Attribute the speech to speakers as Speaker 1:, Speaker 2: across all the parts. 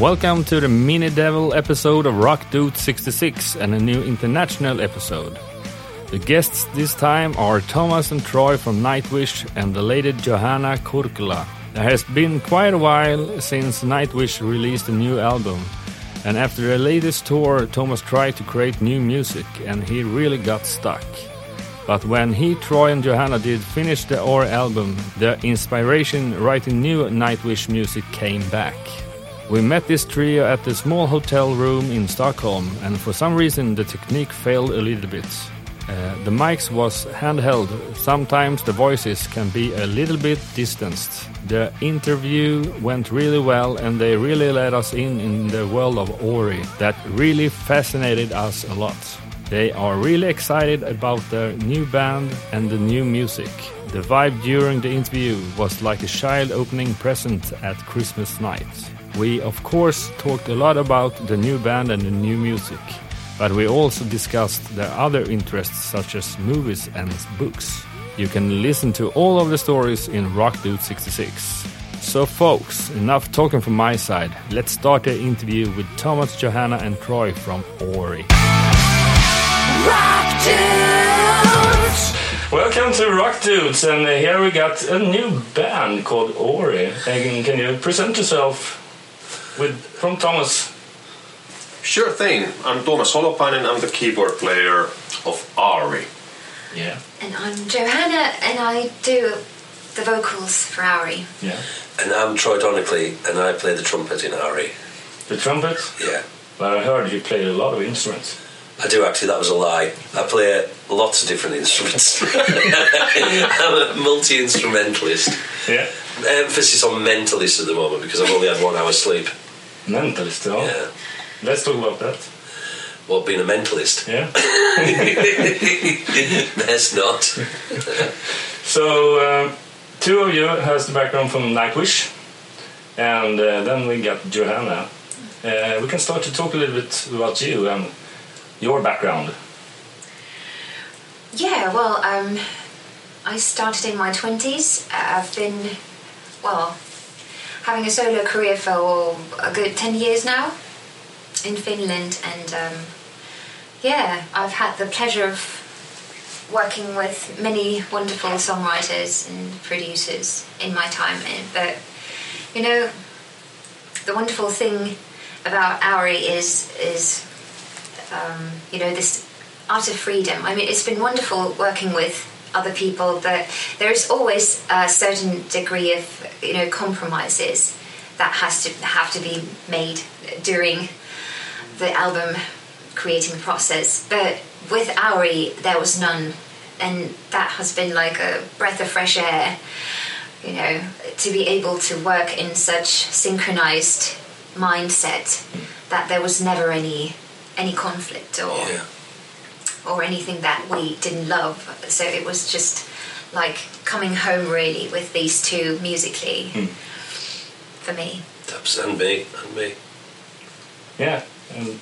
Speaker 1: Welcome to the Mini Devil episode of Rock Dude 66 and a new international episode. The guests this time are Thomas and Troy from Nightwish and the lady Johanna Kurkela. There has been quite a while since Nightwish released a new album, and after the latest tour, Thomas tried to create new music and he really got stuck. But when he, Troy, and Johanna did finish the Or album, the inspiration writing new Nightwish music came back. We met this trio at the small hotel room in Stockholm, and for some reason the technique failed a little bit. Uh, the mics was handheld. Sometimes the voices can be a little bit distanced. The interview went really well, and they really let us in in the world of Auri. That really fascinated us a lot. They are really excited about their new band and the new music. The vibe during the interview was like a child opening present at Christmas night. We, of course, talked a lot about the new band and the new music, but we also discussed their other interests such as movies and books. You can listen to all of the stories in Rock Dude 66. So, folks, enough talking from my side. Let's start the interview with Thomas, Johanna, and Troy from Auri.
Speaker 2: Rock Dudes!
Speaker 1: Welcome to Rock Dudes, and here we got a new band called Auri. And can you present yourself with from Thomas?
Speaker 3: Sure thing. I'm Tuomas Holopainen. I'm the keyboard player of Auri.
Speaker 1: Yeah,
Speaker 2: And I'm Johanna, and I do the vocals for Auri.
Speaker 1: yeah.
Speaker 4: And I'm Troy Donockley, and I play the trumpet in Auri.
Speaker 1: The trumpet.
Speaker 4: Yeah,
Speaker 1: But I heard you played a lot of instruments.
Speaker 4: I do actually. That was a lie. I play lots of different instruments. I'm a multi instrumentalist.
Speaker 1: Yeah.
Speaker 4: Emphasis on mentalist at the moment because I've only had one hour's sleep.
Speaker 1: Mentalist, yeah.
Speaker 4: Yeah.
Speaker 1: Let's talk about that.
Speaker 4: Well, being a mentalist.
Speaker 1: Yeah.
Speaker 4: There's not.
Speaker 1: So uh, two of you has the background from Nightwish, and uh, then we got Johanna. Uh, we can start to talk a little bit about you and your background.
Speaker 2: Yeah, well, um, I started in my 20s. Uh, I've been, well, having a solo career for a good 10 years now in Finland, and um, yeah, I've had the pleasure of working with many wonderful songwriters and producers in my time. But, you know, the wonderful thing about Auri is, is um, you know, this of freedom. I mean, it's been wonderful working with other people, but there is always a certain degree of, you know, compromises that has to have to be made during the album creating process. But with Auri, there was none, and that has been like a breath of fresh air. You know, to be able to work in such synchronized mindset that there was never any any conflict or
Speaker 4: Yeah.
Speaker 2: Or anything that we didn't love. So it was just like coming home really with these two musically for me.
Speaker 4: That's and me, and me.
Speaker 1: Yeah. And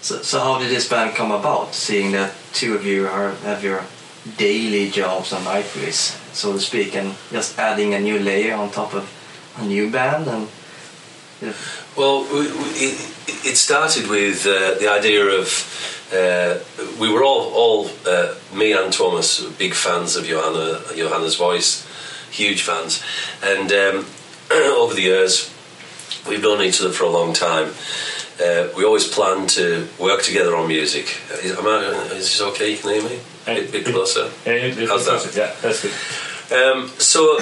Speaker 5: So, so how did this band come about? Seeing that two of you are, have your daily jobs on Nightwish, so to speak, and just adding a new layer on top of a new band, and Yeah.
Speaker 4: Well, we, we, it, it started with uh, the idea of uh, we were all, all uh, me and Thomas, big fans of Johanna, Johanna's voice, huge fans, and um, over the years we've known each other for a long time. Uh, we always planned to work together on music. Is, am I, is this okay? Can You can hear me? A bit, bit closer.
Speaker 1: yeah,
Speaker 4: How's that?
Speaker 1: Yeah, that's good.
Speaker 4: Um, so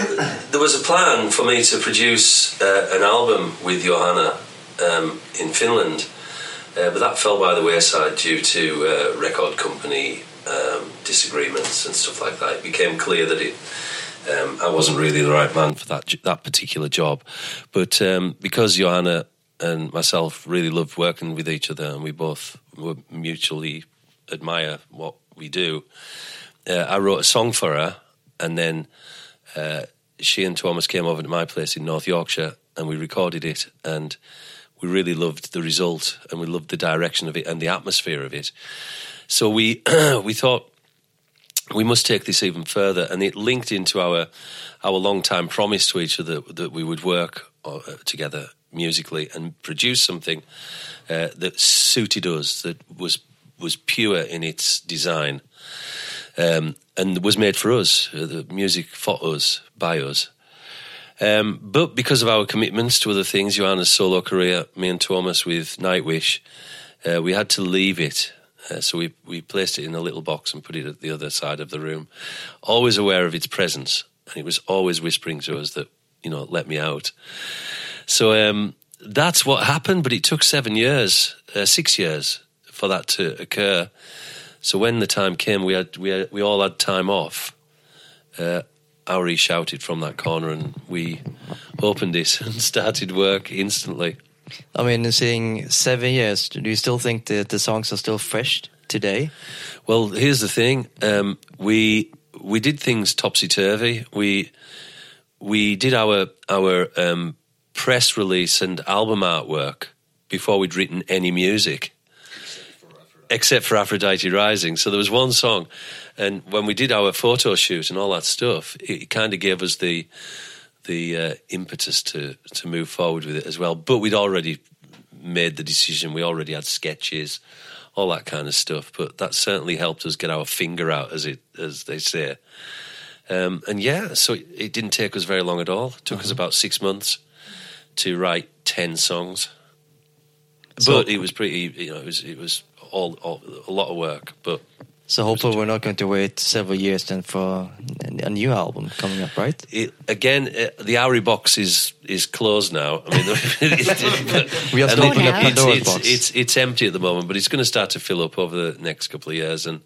Speaker 4: there was a plan for me to produce uh, an album with Johanna um, in Finland, uh, but that fell by the wayside due to uh, record company um, disagreements and stuff like that. It became clear that it. Um, I wasn't really the right man for that that particular job, but um, because Johanna and myself really loved working with each other, and we both mutually admire what we do, uh, I wrote a song for her, and then uh, she and Thomas came over to my place in North Yorkshire, and we recorded it, and we really loved the result, and we loved the direction of it and the atmosphere of it. So we we thought we must take this even further, and it linked into our our long time promise to each other that we would work uh, together musically and produce something uh, that suited us, that was was pure in its design, um, and was made for us. Uh, the music for us, by us. Um, but because of our commitments to other things, Johanna's solo career, me and Thomas with Nightwish, uh, we had to leave it. Uh, so we we placed it in a little box and put it at the other side of the room, always aware of its presence, and it was always whispering to us that you know let me out. So um, that's what happened, but it took seven years, uh, six years for that to occur. So when the time came, we had we had, we all had time off. Uh, Auri shouted from that corner, and we opened it and started work instantly.
Speaker 5: I mean, seeing seven years, do you still think that the songs are still fresh today?
Speaker 4: Well, here's the thing: um, we we did things topsy turvy. We we did our our um, press release and album artwork before we'd written any music, except for Aphrodite Rising. So there was one song, and when we did our photo shoot and all that stuff, it kind of gave us the the uh, impetus to to move forward with it as well. But we'd already made the decision. We already had sketches, all that kind of stuff. But that certainly helped us get our finger out, as it as they say. Um, and yeah, so it, it, didn't take us very long at all. It took us about six months to write ten songs. So, but it was pretty, you know, it was it was all, all a lot of work. But
Speaker 5: so hopefully we're not going to wait several years then for a new album coming up, right?
Speaker 4: It, again, uh, the Auri box is is closed now. I mean,
Speaker 5: we have to open up Pandora's
Speaker 4: it's, box. It's, it's empty at the moment, but it's going to start to fill up over the next couple of years. And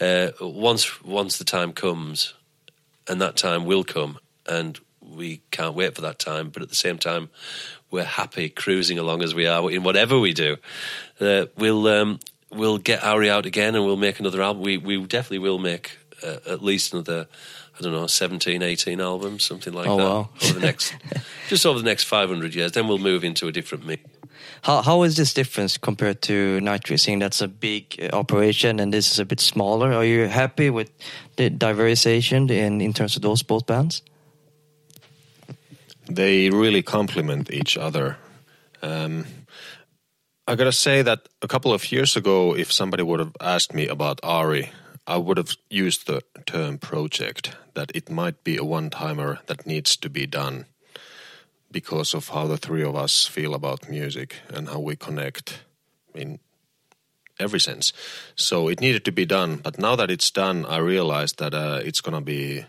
Speaker 4: uh, once once the time comes, and that time will come, and we can't wait for that time. But at the same time, we're happy cruising along as we are in whatever we do. Uh, we'll um, we'll get Auri out again, and we'll make another album. We we definitely will make uh, at least another. I don't know, 17, 18 albums, something like
Speaker 5: oh,
Speaker 4: that,
Speaker 5: wow.
Speaker 4: over the next, just over the next five hundred years. Then we'll move into a different me.
Speaker 5: How how is this difference compared to Nightwish? Seeing that's a big uh, operation and this is a bit smaller. Are you happy with the diversification in in terms of those both bands?
Speaker 3: they really complement each other. Um, I gotta say that a couple of years ago, if somebody would have asked me about Auri, I would have used the term project, that it might be a one timer that needs to be done because of how the three of us feel about music and how we connect in every sense. So it needed to be done, but now that it's done, I realized that uh, it's gonna be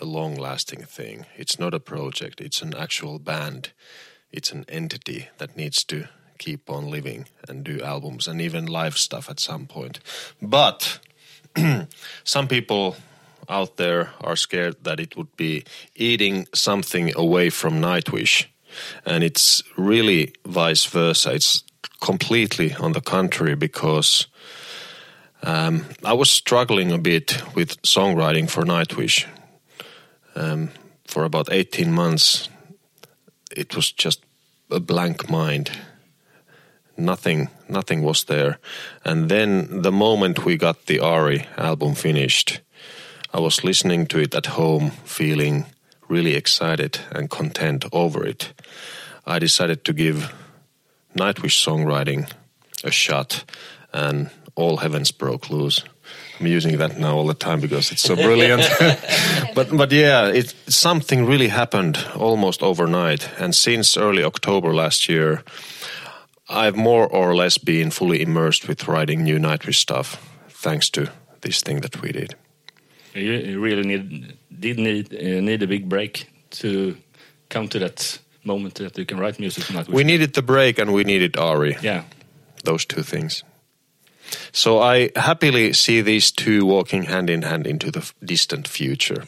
Speaker 3: a long lasting thing. It's not a project, it's an actual band. It's an entity that needs to keep on living and do albums and even live stuff at some point. But some people out there are scared that it would be eating something away from Nightwish. And it's really vice versa. It's completely on the contrary because um, I was struggling a bit with songwriting for Nightwish um, for about 18 months, it was just a blank mind. Nothing, nothing was there. And then the moment we got the Auri album finished, I was listening to it at home, feeling really excited and content over it. I decided to give Nightwish songwriting a shot, and all heavens broke loose. I'm using that now all the time because it's so brilliant. but but yeah, it something really happened almost overnight, and since early October last year, I've more or less been fully immersed with writing new Nightwish stuff, thanks to this thing that we did.
Speaker 1: You really need did need uh, need a big break to come to that moment that you can write music. Nightwish.
Speaker 3: We needed the break, and we needed Auri.
Speaker 1: Yeah,
Speaker 3: those two things. So I happily see these two walking hand in hand into the distant future.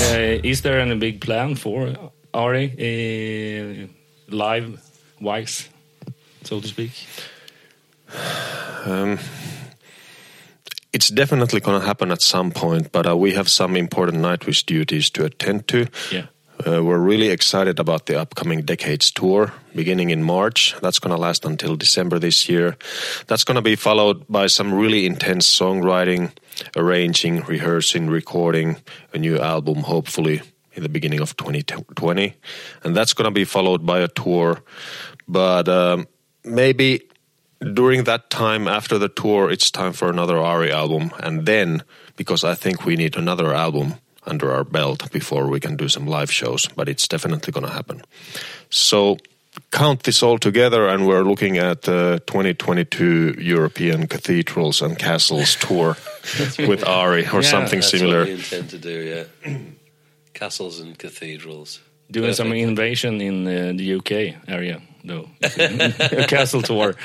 Speaker 1: Uh, is there any big plan for Auri uh, live wise, so to speak?
Speaker 3: Um, it's definitely going to happen at some point, but uh, we have some important Nightwish duties to attend to.
Speaker 1: Yeah.
Speaker 3: Uh, we're really excited about the upcoming Decades Tour beginning in March. That's going to last until December this year. That's going to be followed by some really intense songwriting, arranging, rehearsing, recording a new album, hopefully in the beginning of 2020, and that's going to be followed by a tour. But um, maybe during that time after the tour, it's time for another Auri album, and then because I think we need another album under our belt before we can do some live shows, but it's definitely going to happen. So count this all together, and we're looking at the 2022 European Cathedrals and Castles tour with Auri or
Speaker 1: Yeah,
Speaker 3: something
Speaker 4: That's
Speaker 3: similar.
Speaker 4: what we intend to do, yeah. Castles and cathedrals.
Speaker 1: Doing some invasion in uh, the UK area, though. a castle tour.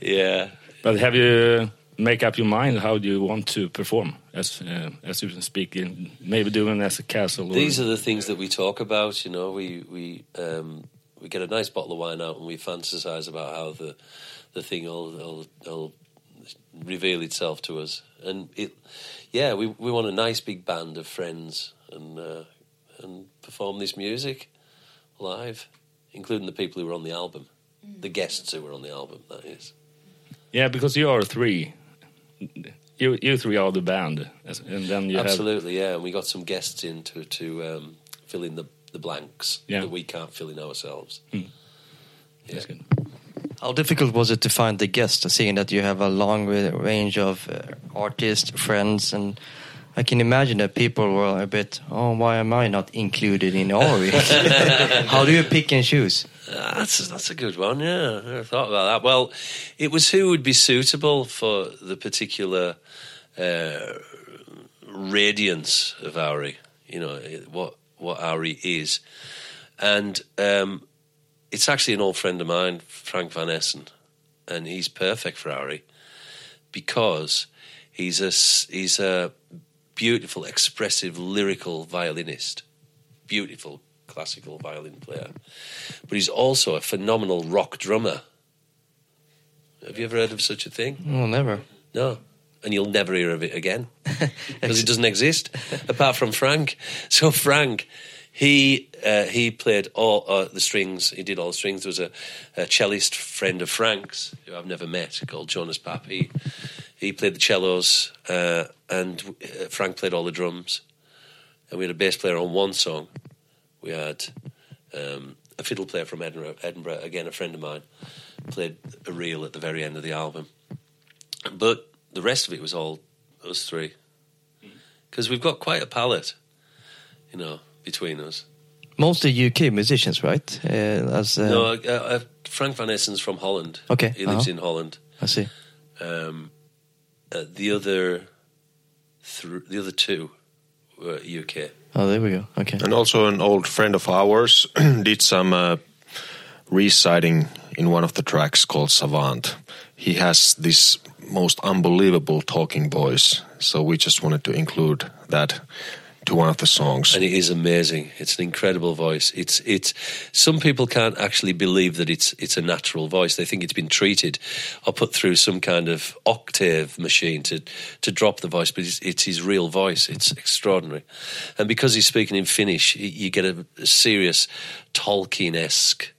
Speaker 4: Yeah.
Speaker 1: But have you make up your mind how do you want to perform as uh, as you speak? In, maybe doing as a castle. Or,
Speaker 4: These are the things that we talk about. You know, we we um, we get a nice bottle of wine out and we fantasize about how the the thing will, will, will reveal itself to us. And it, yeah, we we want a nice big band of friends and uh, and perform this music live, including the people who were on the album, the guests who were on the album. That is.
Speaker 1: yeah, because you are three. You you three are the band, and then you have
Speaker 4: Absolutely, yeah. And we got some guests in to to um, fill in the the blanks
Speaker 1: Yeah.
Speaker 4: that we can't fill in ourselves.
Speaker 1: That's good.
Speaker 5: How difficult was it to find the guest, seeing that you have a long range of uh, artists, friends, and I can imagine that people were a bit, oh, why am I not included in Auri? How do you pick and choose?
Speaker 4: Ah, That's that's a good one. Yeah, I thought about that. Well, it was who would be suitable for the particular uh, radiance of Auri. You know what what Auri is, and um, it's actually an old friend of mine, Frank Van Essen, and he's perfect for Auri because he's a he's a beautiful, expressive, lyrical violinist, beautiful classical violin player but he's also a phenomenal rock drummer. Have you ever heard of such a thing?
Speaker 5: Oh, never.
Speaker 4: No. And you'll never hear of it again because it doesn't exist apart from Frank. So Frank, he uh, he played all uh, the strings. He did all the strings. There was a, a cellist friend of Frank's who I've never met called Jonas Papp. He he played the cellos uh, and uh, Frank played all the drums. And we had a bass player on one song. We had um, a fiddle player from Edinburgh, Edinburgh, again a friend of mine, played a reel at the very end of the album. But the rest of it was all us three, because we've got quite a palette, you know, between us.
Speaker 5: Mostly UK musicians, right? Uh, as, uh,
Speaker 4: no, uh, uh, Frank Van Essen's from Holland.
Speaker 5: Okay,
Speaker 4: he lives
Speaker 5: uh-huh.
Speaker 4: in Holland.
Speaker 5: I see.
Speaker 4: Um, uh, the other, th- the other two were UK.
Speaker 5: Oh, there we go. Okay.
Speaker 3: And also, an old friend of ours did some uh, reciting in one of the tracks called Savant. He has this most unbelievable talking voice, so we just wanted to include that to one of the songs.
Speaker 4: and it is amazing. It's an incredible voice. It's it's. Some people can't actually believe that it's it's a natural voice. They think it's been treated or put through some kind of octave machine to to drop the voice, but it's, it's his real voice. It's extraordinary, and because he's speaking in Finnish, you get a, a serious Tolkien esque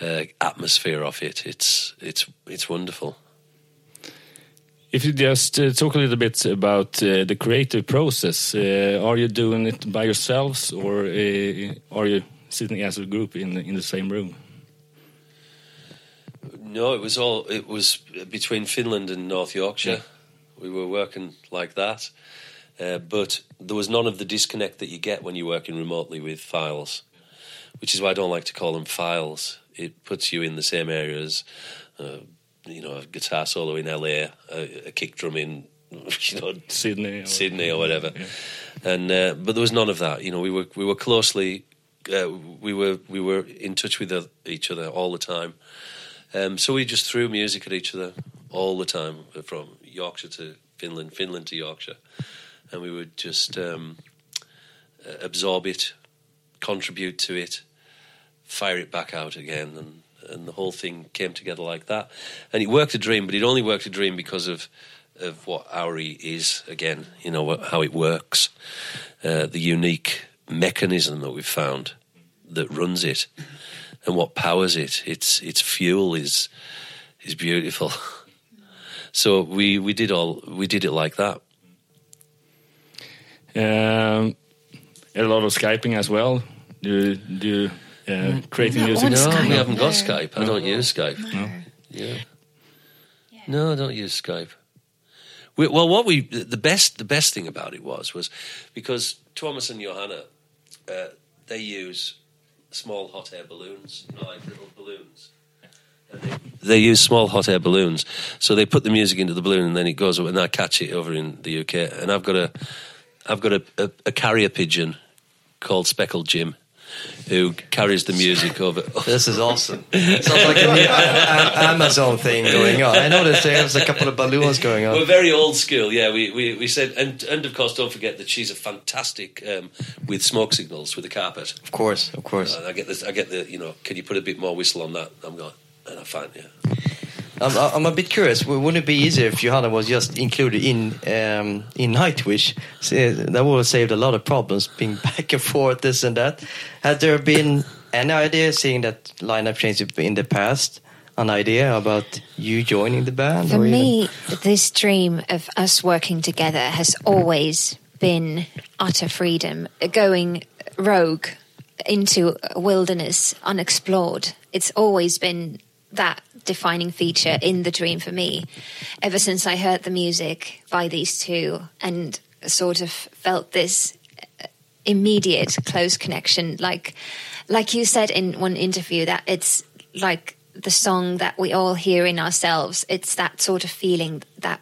Speaker 4: uh, atmosphere of it. It's it's it's wonderful.
Speaker 1: If you just uh, talk a little bit about uh, the creative process, uh, are you doing it by yourselves or uh, are you sitting as a group in in the same room?
Speaker 4: No, it was all. It was between Finland and North Yorkshire. We were working like that, uh, but there was none of the disconnect that you get when you're working remotely with files, which is why I don't like to call them files. It puts you in the same areas. uh, you know, a guitar solo in LA, a, a kick drum in, you know,
Speaker 1: Sydney. Or,
Speaker 4: Sydney or whatever. And uh, but there was none of that. You know, we were we were closely, uh, we were we were in touch with each other all the time. Um, so we just threw music at each other all the time, from Yorkshire to Finland, Finland to Yorkshire, and we would just um, absorb it, contribute to it, fire it back out again, and and the whole thing came together like that. And it worked a dream, but it only worked a dream because of of what Auri is again. You know how it works, uh, the unique mechanism that we've found that runs it, and what powers it. Its its fuel is is beautiful. So we, we did all we did it like that.
Speaker 1: Um, a lot of skyping as well. Do do uh, create
Speaker 2: Not
Speaker 1: music?
Speaker 4: No,
Speaker 2: Skype.
Speaker 4: we haven't got
Speaker 2: No.
Speaker 4: Skype. I don't use Skype.
Speaker 2: No.
Speaker 4: Yeah. No, I don't use Skype. We, well, what we the best the best thing about it was was because Thomas and Johanna uh, they use small hot air balloons, you know, like little balloons. They, they use small hot air balloons, so they put the music into the balloon and then it goes up, and I catch it over in the UK. And I've got a I've got a, a, a carrier pigeon called Speckled Jim, who carries the music over.
Speaker 5: This is awesome. Sounds like a new Amazon thing going on. I noticed there's a couple of balloons going on.
Speaker 4: We're very old school, yeah. We, we, we said, and, and of course, don't forget that she's a fantastic um, with smoke signals with the carpet.
Speaker 5: Of course, of course.
Speaker 4: And I get this, I get the, you know, can you put a bit more whistle on that? I'm going, and I find, yeah.
Speaker 5: I'm, I'm a bit curious. Wouldn't it be easier if Johanna was just included in um, in Nightwish? That would have saved a lot of problems, being back and forth, this and that. Had there been any idea, seeing that lineup change in the past, an idea about you joining the band?
Speaker 2: For
Speaker 5: or even-
Speaker 2: me, this dream of us working together has always been utter freedom, going rogue into a wilderness unexplored. It's always been that defining feature in the dream for me ever since I heard the music by these two and sort of felt this immediate close connection. Like like you said in one interview that it's like the song that we all hear in ourselves. It's that sort of feeling that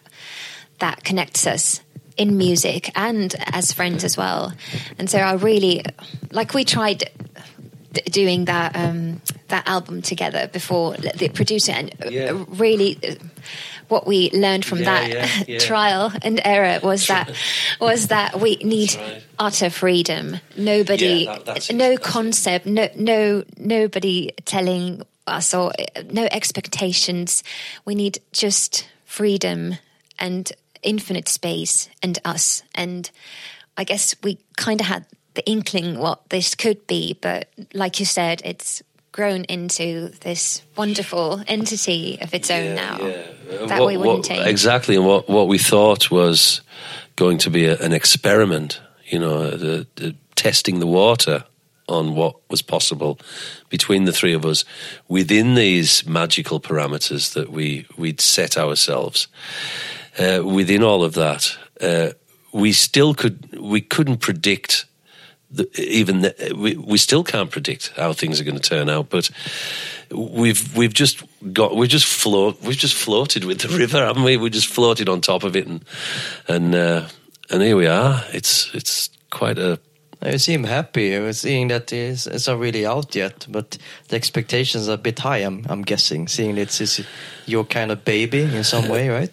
Speaker 2: that connects us in music and as friends as well. And so i really like we tried doing that um that album together before the producer and uh,
Speaker 4: Yeah.
Speaker 2: really uh, what we learned from
Speaker 4: Yeah,
Speaker 2: that
Speaker 4: yeah,
Speaker 2: trial and error was that was that we need
Speaker 4: right.
Speaker 2: utter freedom. Nobody,
Speaker 4: that-
Speaker 2: no concept, no, no, nobody telling us or uh, no expectations. We need just freedom and infinite space and us. And I guess we kind of had the inkling what this could be, but like you said, it's grown into this wonderful entity of its own now.
Speaker 4: Uh,
Speaker 2: That
Speaker 4: what-
Speaker 2: we wouldn't
Speaker 4: what-
Speaker 2: take.
Speaker 4: Exactly, and what, what we thought was going to be a, an experiment, you know, the, the testing the water on what was possible between the three of us within these magical parameters that we we'd set ourselves. Uh, within all of that, uh, we still could we couldn't predict even the, we, we still can't predict how things are going to turn out, but we've we've just got we've just float we've just floated with the river, haven't we? We just floated on top of it, and and uh, and here we are. It's it's quite a
Speaker 5: You seem happy. Was seeing that it's, it's not really out yet, but the expectations are a bit high. I'm, I'm guessing, seeing it's, it's your kind of baby in some way, right?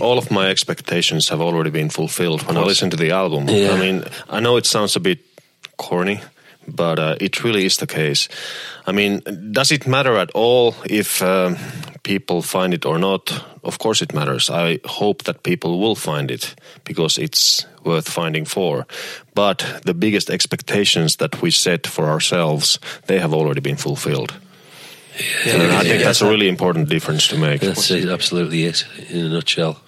Speaker 3: All of my expectations have already been fulfilled when I listen to the album.
Speaker 4: Yeah.
Speaker 3: I mean, I know it sounds a bit corny, but uh, it really is the case. I mean, does it matter at all if um, people find it or not? Of course, it matters. I hope that people will find it because it's worth finding for. But the biggest expectations that we set for ourselves, they have already been fulfilled. And I think that's a really important difference to make.
Speaker 4: that's it, absolutely it in a nutshell.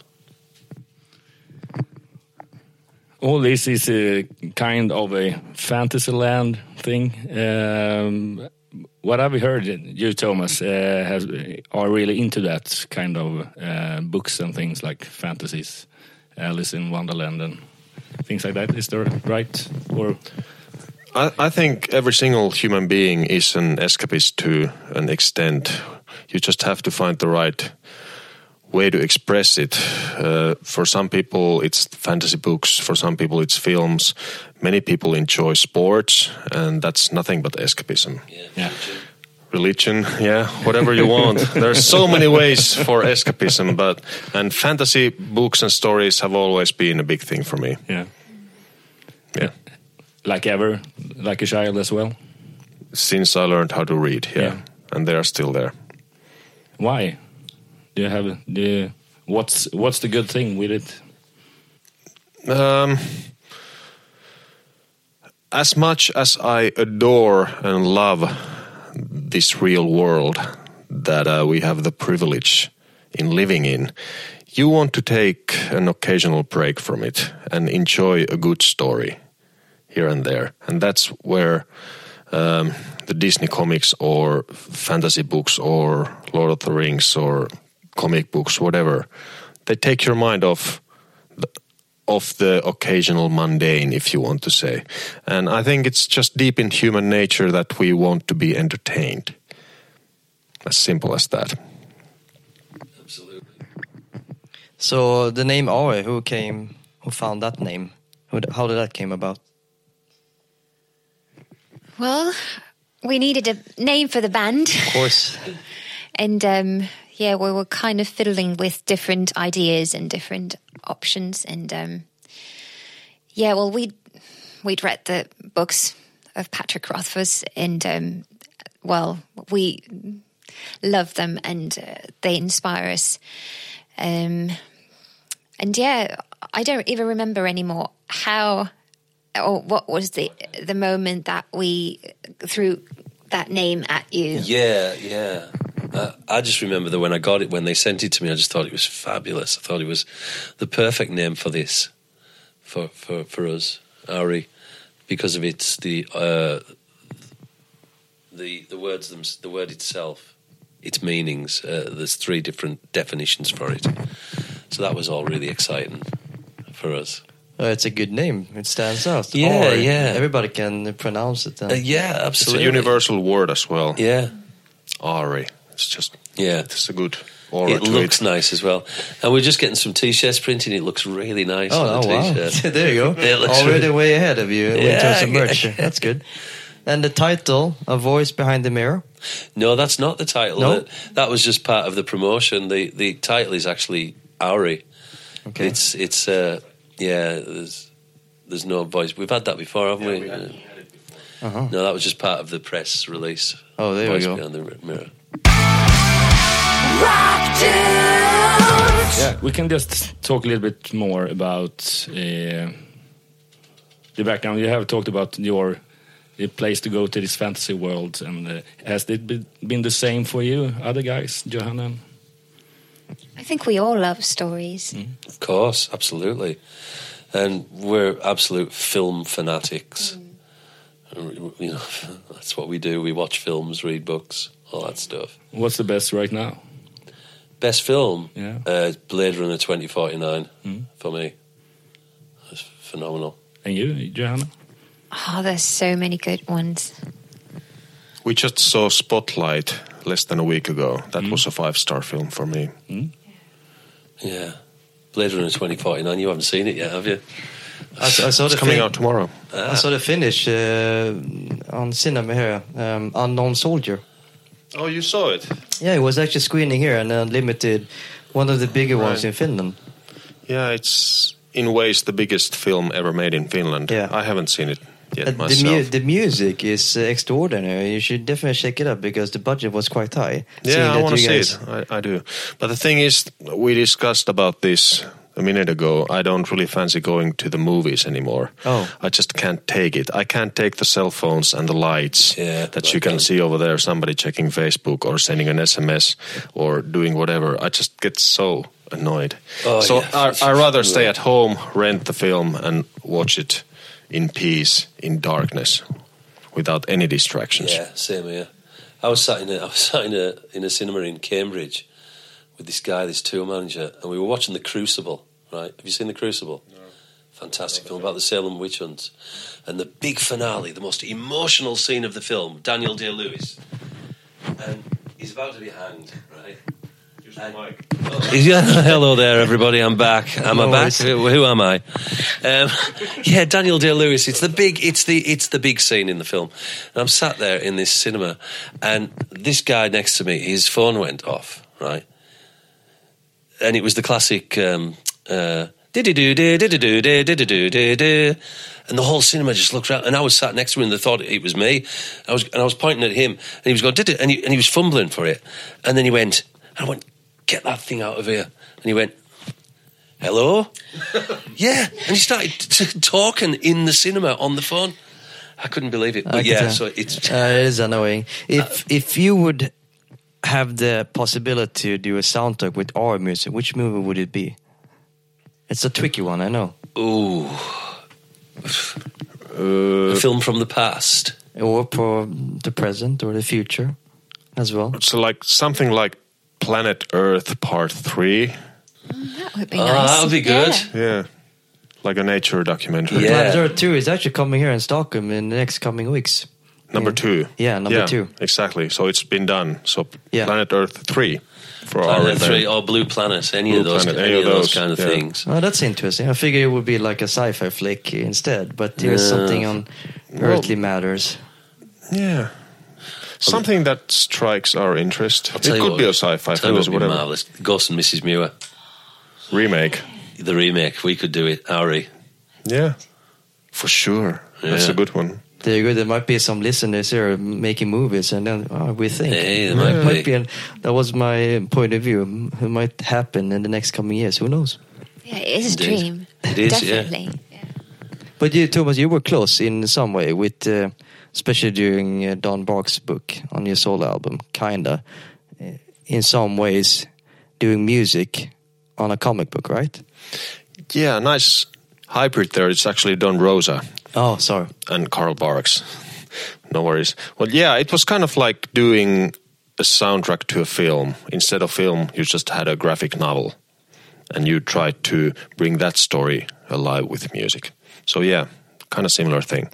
Speaker 1: All this is a kind of a fantasy land thing. Um, what have you heard? You, Thomas, uh, has, are really into that kind of uh, books and things like fantasies, Alice in Wonderland and things like that. Is there right or
Speaker 3: I, I think every single human being is an escapist to an extent. You just have to find the right way to express it. Uh, for some people, it's fantasy books. For some people, it's films. Many people enjoy sports, and that's nothing but escapism.
Speaker 1: yeah?
Speaker 3: Religion, yeah, whatever you want. There's so many ways for escapism, but and fantasy books and stories have always been a big thing for me.
Speaker 1: Yeah,
Speaker 3: Yeah,
Speaker 1: like ever, like a child as well.
Speaker 3: since I learned how to read, yeah,
Speaker 1: Yeah.
Speaker 3: and they are still there.
Speaker 1: Why? Do you have the what's what's the good thing with it?
Speaker 3: Um, as much as I adore and love this real world that uh, we have the privilege in living in, you want to take an occasional break from it and enjoy a good story. Here and there, and that's where um, the Disney comics or fantasy books or Lord of the Rings or comic books, whatever, they take your mind off the, of the occasional mundane, if you want to say. And I think it's just deep in human nature that we want to be entertained. As simple as that.
Speaker 4: Absolutely.
Speaker 5: So the name Auri, who came, who found that name? How did that came about?
Speaker 2: Well, we needed a name for the band.
Speaker 5: Of course.
Speaker 2: And um, yeah, we were kind of fiddling with different ideas and different options. And um, yeah, well, we we'd read the books of Patrick Rothfuss, and um, well, we love them, and uh, they inspire us. Um, and yeah, I don't even remember anymore how or what was the the moment that we threw that name at you.
Speaker 4: Yeah, yeah. Uh, I just remember that when I got it, when they sent it to me, I just thought it was fabulous. I thought it was the perfect name for this, for for, for us, Auri, because of its the uh, the the words them the word itself, its meanings. Uh, there's three different definitions for it, so that was all really exciting for us.
Speaker 5: Uh, it's a good name. It stands out.
Speaker 4: Yeah,
Speaker 5: Auri.
Speaker 4: yeah.
Speaker 5: Everybody can pronounce it. then.
Speaker 4: Uh, yeah, absolutely.
Speaker 3: It's a
Speaker 4: absolutely.
Speaker 3: universal word as well.
Speaker 4: Yeah,
Speaker 3: Auri. It's just
Speaker 4: yeah.
Speaker 3: it's a good aura
Speaker 4: It
Speaker 3: to
Speaker 4: looks
Speaker 3: it.
Speaker 4: nice as well, and we're just getting some t-shirts printing. It looks really nice
Speaker 5: Oh,
Speaker 4: on
Speaker 5: oh
Speaker 4: the
Speaker 5: wow!
Speaker 4: t-shirt.
Speaker 5: there you go.
Speaker 4: It looks
Speaker 5: Already
Speaker 4: really-
Speaker 5: way ahead of you in
Speaker 4: Yeah,
Speaker 5: terms of
Speaker 4: yeah.
Speaker 5: merch. That's good. And the title, "A Voice Behind the Mirror."
Speaker 4: No, that's not the title.
Speaker 5: No?
Speaker 4: That, that was just part of the promotion. The the title is actually Auri.
Speaker 5: Okay.
Speaker 4: It's it's uh yeah. There's there's no voice. We've had that before, haven't we?
Speaker 5: Uh-huh.
Speaker 4: No, that was just part of the press release.
Speaker 5: Oh, there we
Speaker 4: voice
Speaker 5: go.
Speaker 4: behind the mirror.
Speaker 1: Yeah, we can just talk a little bit more about uh, the background. You have talked about your the place to go to this fantasy world, and uh, has it been the same for you, other guys, Johanna?
Speaker 2: I think we all love stories. Mm-hmm.
Speaker 4: Of course, absolutely. And we're absolute film fanatics. Mm. You know, that's what we do. We watch films, read books, all that stuff.
Speaker 1: What's the best right now?
Speaker 4: Best film,
Speaker 1: Yeah.
Speaker 4: uh, Blade Runner 2049
Speaker 1: Mm. Mm-hmm.
Speaker 4: for me. That's phenomenal.
Speaker 1: And you, Johanna?
Speaker 2: Oh, there's so many good ones.
Speaker 3: We just saw Spotlight less than a week ago. That mm-hmm. was a five star film for me.
Speaker 4: Yeah. Blade Runner 2049, you haven't seen it yet, have you?
Speaker 5: I, saw- I saw
Speaker 3: It's
Speaker 5: the
Speaker 3: coming
Speaker 5: fin-
Speaker 3: out tomorrow.
Speaker 5: I saw the Finnish uh, on cinema here. Um, Unknown Soldier.
Speaker 3: Oh, you saw it?
Speaker 5: Yeah, it was actually screening here and Unlimited, one of the bigger ones in Finland.
Speaker 3: Yeah, it's in ways the biggest film ever made in Finland.
Speaker 5: Yeah.
Speaker 3: I haven't seen it
Speaker 5: Uh, the, mu- the music is uh, extraordinary. You should definitely check it out because the budget was quite high.
Speaker 3: Yeah, I want to
Speaker 5: you
Speaker 3: see
Speaker 5: guys-
Speaker 3: it. I, I do. But the thing is, we discussed about this a minute ago. I don't really fancy going to the movies anymore.
Speaker 5: Oh.
Speaker 3: I just can't take it. I can't take the cell phones and the lights
Speaker 4: Yeah,
Speaker 3: that you can
Speaker 4: can't.
Speaker 3: see over there. Somebody checking Facebook or sending an SMS or doing whatever. I just get so annoyed.
Speaker 4: Oh,
Speaker 3: so
Speaker 4: yeah.
Speaker 3: I, I rather stay at home, rent the film, and watch it in peace, in darkness, without any distractions.
Speaker 4: Yeah, same here. I was sat in a, I was sat in a, in a cinema in Cambridge with this guy, this tour manager, and we were watching The Crucible, right? Have you seen The Crucible? No. Fantastic film about the Salem witch hunts. And the big finale, the most emotional scene of the film, Daniel Day Lewis. And he's about to be hanged, right? Yeah, hello there, everybody. I'm back. Am I back? Who, who am I? Um, yeah, Daniel Day Lewis. It's the big. It's the. It's the big scene in the film. And I'm sat there in this cinema, and this guy next to me, his phone went off. Right, and it was the classic. Um, uh, and the whole cinema just looked around, and I was sat next to him, and they thought it was me. I was, and I was pointing at him, and he was going, "Did it?" And he, and he was fumbling for it, and then he went, and I went, "Get that thing out of here!" And he went, "Hello." Yeah, and he started t- t- talking in the cinema on the phone. I couldn't believe it, but
Speaker 5: can
Speaker 4: yeah, so it's
Speaker 5: Uh, it is annoying. If if you would have the possibility to do a soundtrack with our music, which movie would it be? It's a tricky one, I know.
Speaker 4: ooh,
Speaker 3: Uh,
Speaker 4: A film from the past.
Speaker 5: or for the present or the future as well.
Speaker 3: so like something like Planet Earth Part Three.
Speaker 2: Oh, that would be
Speaker 4: Oh,
Speaker 2: nice.
Speaker 4: that would be good.
Speaker 2: Yeah.
Speaker 3: Yeah, like a nature documentary.
Speaker 4: Yeah.
Speaker 5: Planet Earth 2 is actually coming here in Stockholm in the next coming weeks.
Speaker 3: Number
Speaker 5: Yeah.
Speaker 3: two.
Speaker 5: Yeah, number two.
Speaker 3: Exactly. So it's been done. So
Speaker 5: Yeah.
Speaker 3: Planet Earth Three for our
Speaker 4: Planet
Speaker 3: event.
Speaker 4: Three or Blue Planet, any
Speaker 3: Blue
Speaker 4: of those,
Speaker 3: Planet,
Speaker 4: any,
Speaker 3: any
Speaker 4: of
Speaker 3: of
Speaker 4: those,
Speaker 3: those,
Speaker 4: kind of
Speaker 3: yeah.
Speaker 4: things.
Speaker 5: Oh, that's interesting. I figure it would be like a sci-fi flick instead, but there's
Speaker 4: Yeah.
Speaker 5: something on
Speaker 3: Well-
Speaker 5: earthly matters.
Speaker 3: Yeah. Something that strikes our interest. It could
Speaker 4: what-
Speaker 3: be a sci-fi
Speaker 4: I'll you
Speaker 3: fantasy,
Speaker 4: what would be
Speaker 3: whatever.
Speaker 4: marvelous. Ghost and Mrs. Muir,
Speaker 3: Remake.
Speaker 4: the remake. We could do it. Auri.
Speaker 3: Yeah. For sure. That's a good one.
Speaker 5: There you go. There might be some listeners here making movies, and then oh, we think
Speaker 4: Hey, there
Speaker 5: It
Speaker 4: might be.
Speaker 5: an- that was my point of view. It might happen in the next coming years. Who knows?
Speaker 2: Yeah, it is a dream.
Speaker 4: It is.
Speaker 2: Definitely. Yeah.
Speaker 5: But you, Thomas, you were close in some way with, uh, especially during uh, Don Bark's book on your solo album, kinda. uh, In some ways, doing music on a comic book, right?
Speaker 3: Yeah, nice hybrid there. It's actually Don Rosa
Speaker 5: Oh, sorry.
Speaker 3: and Carl Barks. No worries. Well, yeah, it was kind of like doing a soundtrack to a film. Instead of film, you just had a graphic novel, and you tried to bring that story alive with music. So yeah, kind of similar thing.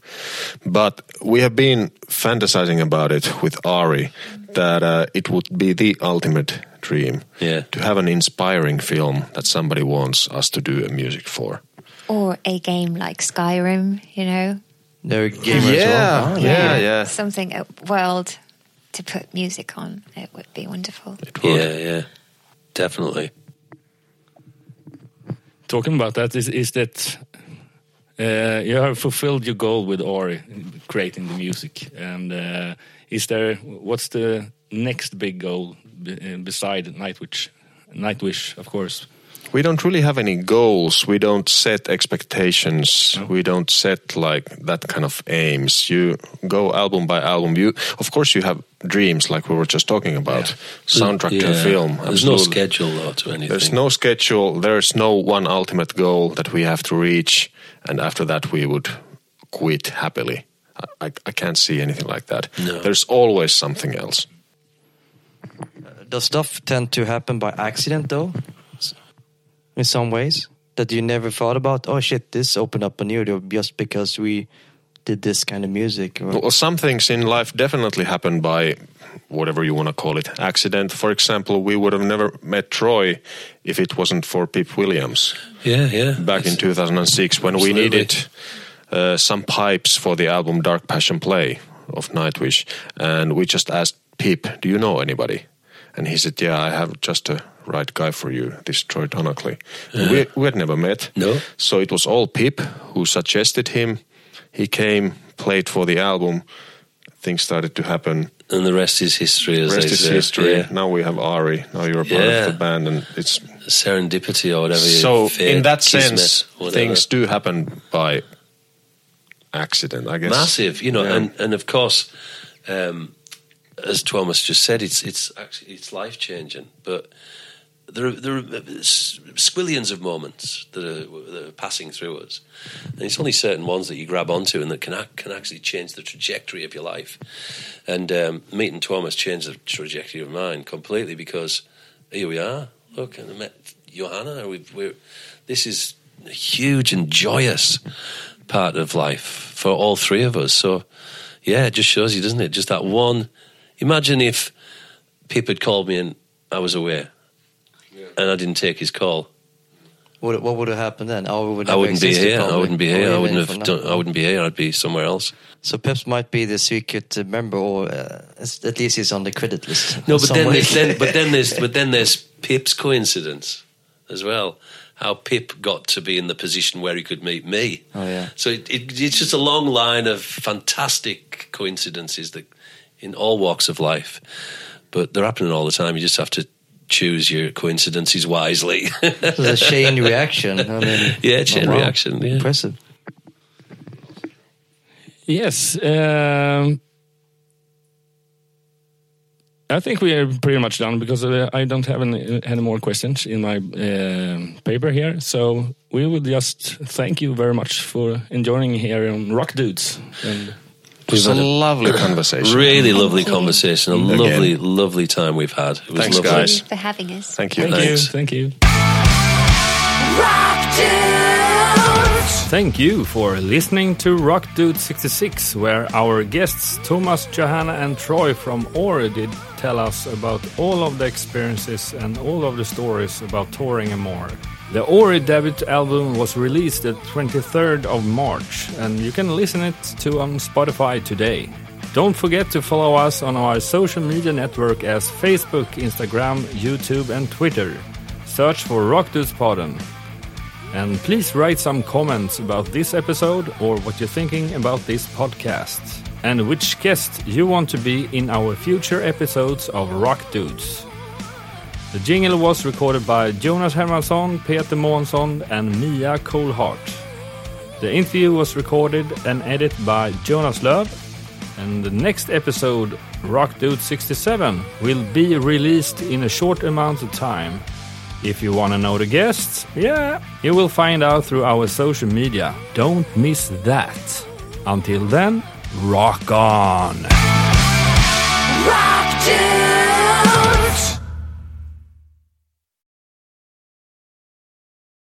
Speaker 3: But we have been fantasizing about it with Auri that uh, it would be the ultimate dream
Speaker 4: Yeah.
Speaker 3: to have an inspiring film that somebody wants us to do a music for.
Speaker 2: Or a game like Skyrim, you know?
Speaker 5: They're gamers as well. Oh,
Speaker 3: yeah, yeah.
Speaker 2: Something, a world to put music on. It would be wonderful.
Speaker 3: It would.
Speaker 4: Yeah, yeah. Definitely.
Speaker 1: Talking about that, is, is that uh, you have fulfilled your goal with Auri, creating the music. And uh, is there, what's the next big goal be, uh, beside Nightwish? Nightwish, of course.
Speaker 3: We don't really have any goals. We don't set expectations.
Speaker 1: No.
Speaker 3: We don't set like that kind of aims. You go album by album. You, of course, you have dreams, like we were just talking about. Soundtrack to a
Speaker 4: Yeah.
Speaker 3: film.
Speaker 4: There's no schedule though to anything.
Speaker 3: There's no schedule. There's no one ultimate goal that we have to reach, and after that we would quit happily. I, I, can't see anything like that.
Speaker 4: No.
Speaker 3: There's always something else.
Speaker 5: Uh, does stuff tend to happen by accident, though? In some ways? That you never thought about? Oh shit, this opened up a new door just because we did this kind of music. Or,
Speaker 3: Well, some things in life definitely happen by whatever you want to call it accident. For example, we would have never met Troy if it wasn't for Pip Williams
Speaker 4: Yeah, yeah.
Speaker 3: back in 2006 when we needed uh, some pipes for the album Dark Passion Play of Nightwish. And we just asked Pip, Do you know anybody? And he said, Yeah, I have just a right guy for you, this Troy Donockley. And We, we had never met.
Speaker 4: No.
Speaker 3: So it was all Pip who suggested him. He came, played for the album. Things started to happen.
Speaker 4: And the rest is history, as
Speaker 3: Rest
Speaker 4: they
Speaker 3: is
Speaker 4: say.
Speaker 3: history.
Speaker 4: Yeah.
Speaker 3: Now we have Auri. Now you're a part
Speaker 4: Yeah.
Speaker 3: of the band, and it's
Speaker 4: Serendipity or whatever. you-
Speaker 3: so.
Speaker 4: fate,
Speaker 3: in that
Speaker 4: kismet,
Speaker 3: sense,
Speaker 4: whatever.
Speaker 3: things do happen by accident. I guess
Speaker 4: massive, you know,
Speaker 3: Yeah.
Speaker 4: and and of course, um, as Thomas just said, it's it's actually it's life changing. But there are, there are squillions of moments that are, that are passing through us, and it's only certain ones that you grab onto and that can can actually change the trajectory of your life. And um, meeting Thomas changed the trajectory of mine completely because here we are. Look, and I met Johanna. We're this is a huge and joyous part of life for all three of us. So, yeah, it just shows you, doesn't it? Just that one. Imagine if Pip had called me and I was away, and I didn't take his call.
Speaker 5: what, what would have happened then? Oh, we would
Speaker 4: I wouldn't be here. I wouldn't be here. I wouldn't have done. I wouldn't be here. I'd be somewhere else.
Speaker 5: So Peps might be the secret member, or uh, at least he's on the credit list.
Speaker 4: No, but then, there's, then, but then there's, but then there's Pip's coincidence as well. How Pip got to be in the position where he could meet me.
Speaker 5: Oh, yeah.
Speaker 4: So it, it, it's just a long line of fantastic coincidences that in all walks of life, but they're happening all the time. You just have to choose your coincidences wisely.
Speaker 5: It's a chain reaction. I mean,
Speaker 4: Yeah, chain
Speaker 5: oh, wow.
Speaker 4: reaction, yeah.
Speaker 5: Impressive.
Speaker 1: Yes. Um, I think we are pretty much done because uh, I don't have any, any more questions in my uh, paper here. So we will just thank you very much for enjoying here on Rock Dudes. And
Speaker 3: It was a lovely conversation.
Speaker 4: Really
Speaker 2: Thank
Speaker 4: lovely
Speaker 2: you.
Speaker 4: conversation. A
Speaker 3: Again.
Speaker 4: lovely, lovely time we've had. It was
Speaker 3: Thanks,
Speaker 4: lovely.
Speaker 3: guys.
Speaker 2: Thank you for having us.
Speaker 3: Thank you.
Speaker 1: thank
Speaker 4: Thanks.
Speaker 1: you, thank you.
Speaker 6: Rock dudes.
Speaker 1: Thank you for listening to Rock Dude 66, where our guests Thomas, Johanna, and Troy from Auri did tell us about all of the experiences and all of the stories about touring and more. The Auri debut album was released the 23rd of March, and you can listen it to on Spotify today. Don't forget to follow us on our social media network as Facebook, Instagram, YouTube, and Twitter. Search for Rock Dudes Podden. And please write some comments about this episode or what you're thinking about this podcast. And which guest you want to be in our future episodes of Rock Dudes. The jingle was recorded by Jonas Hermansson, Peter Månsson, and Mia Coolhart. The interview was recorded and edited by Jonas Löv. And the next episode, Rock Dude 67, will be released in a short amount of time. If you want to know the guests, yeah, you will find out through our social media. Don't miss that. Until then, rock on!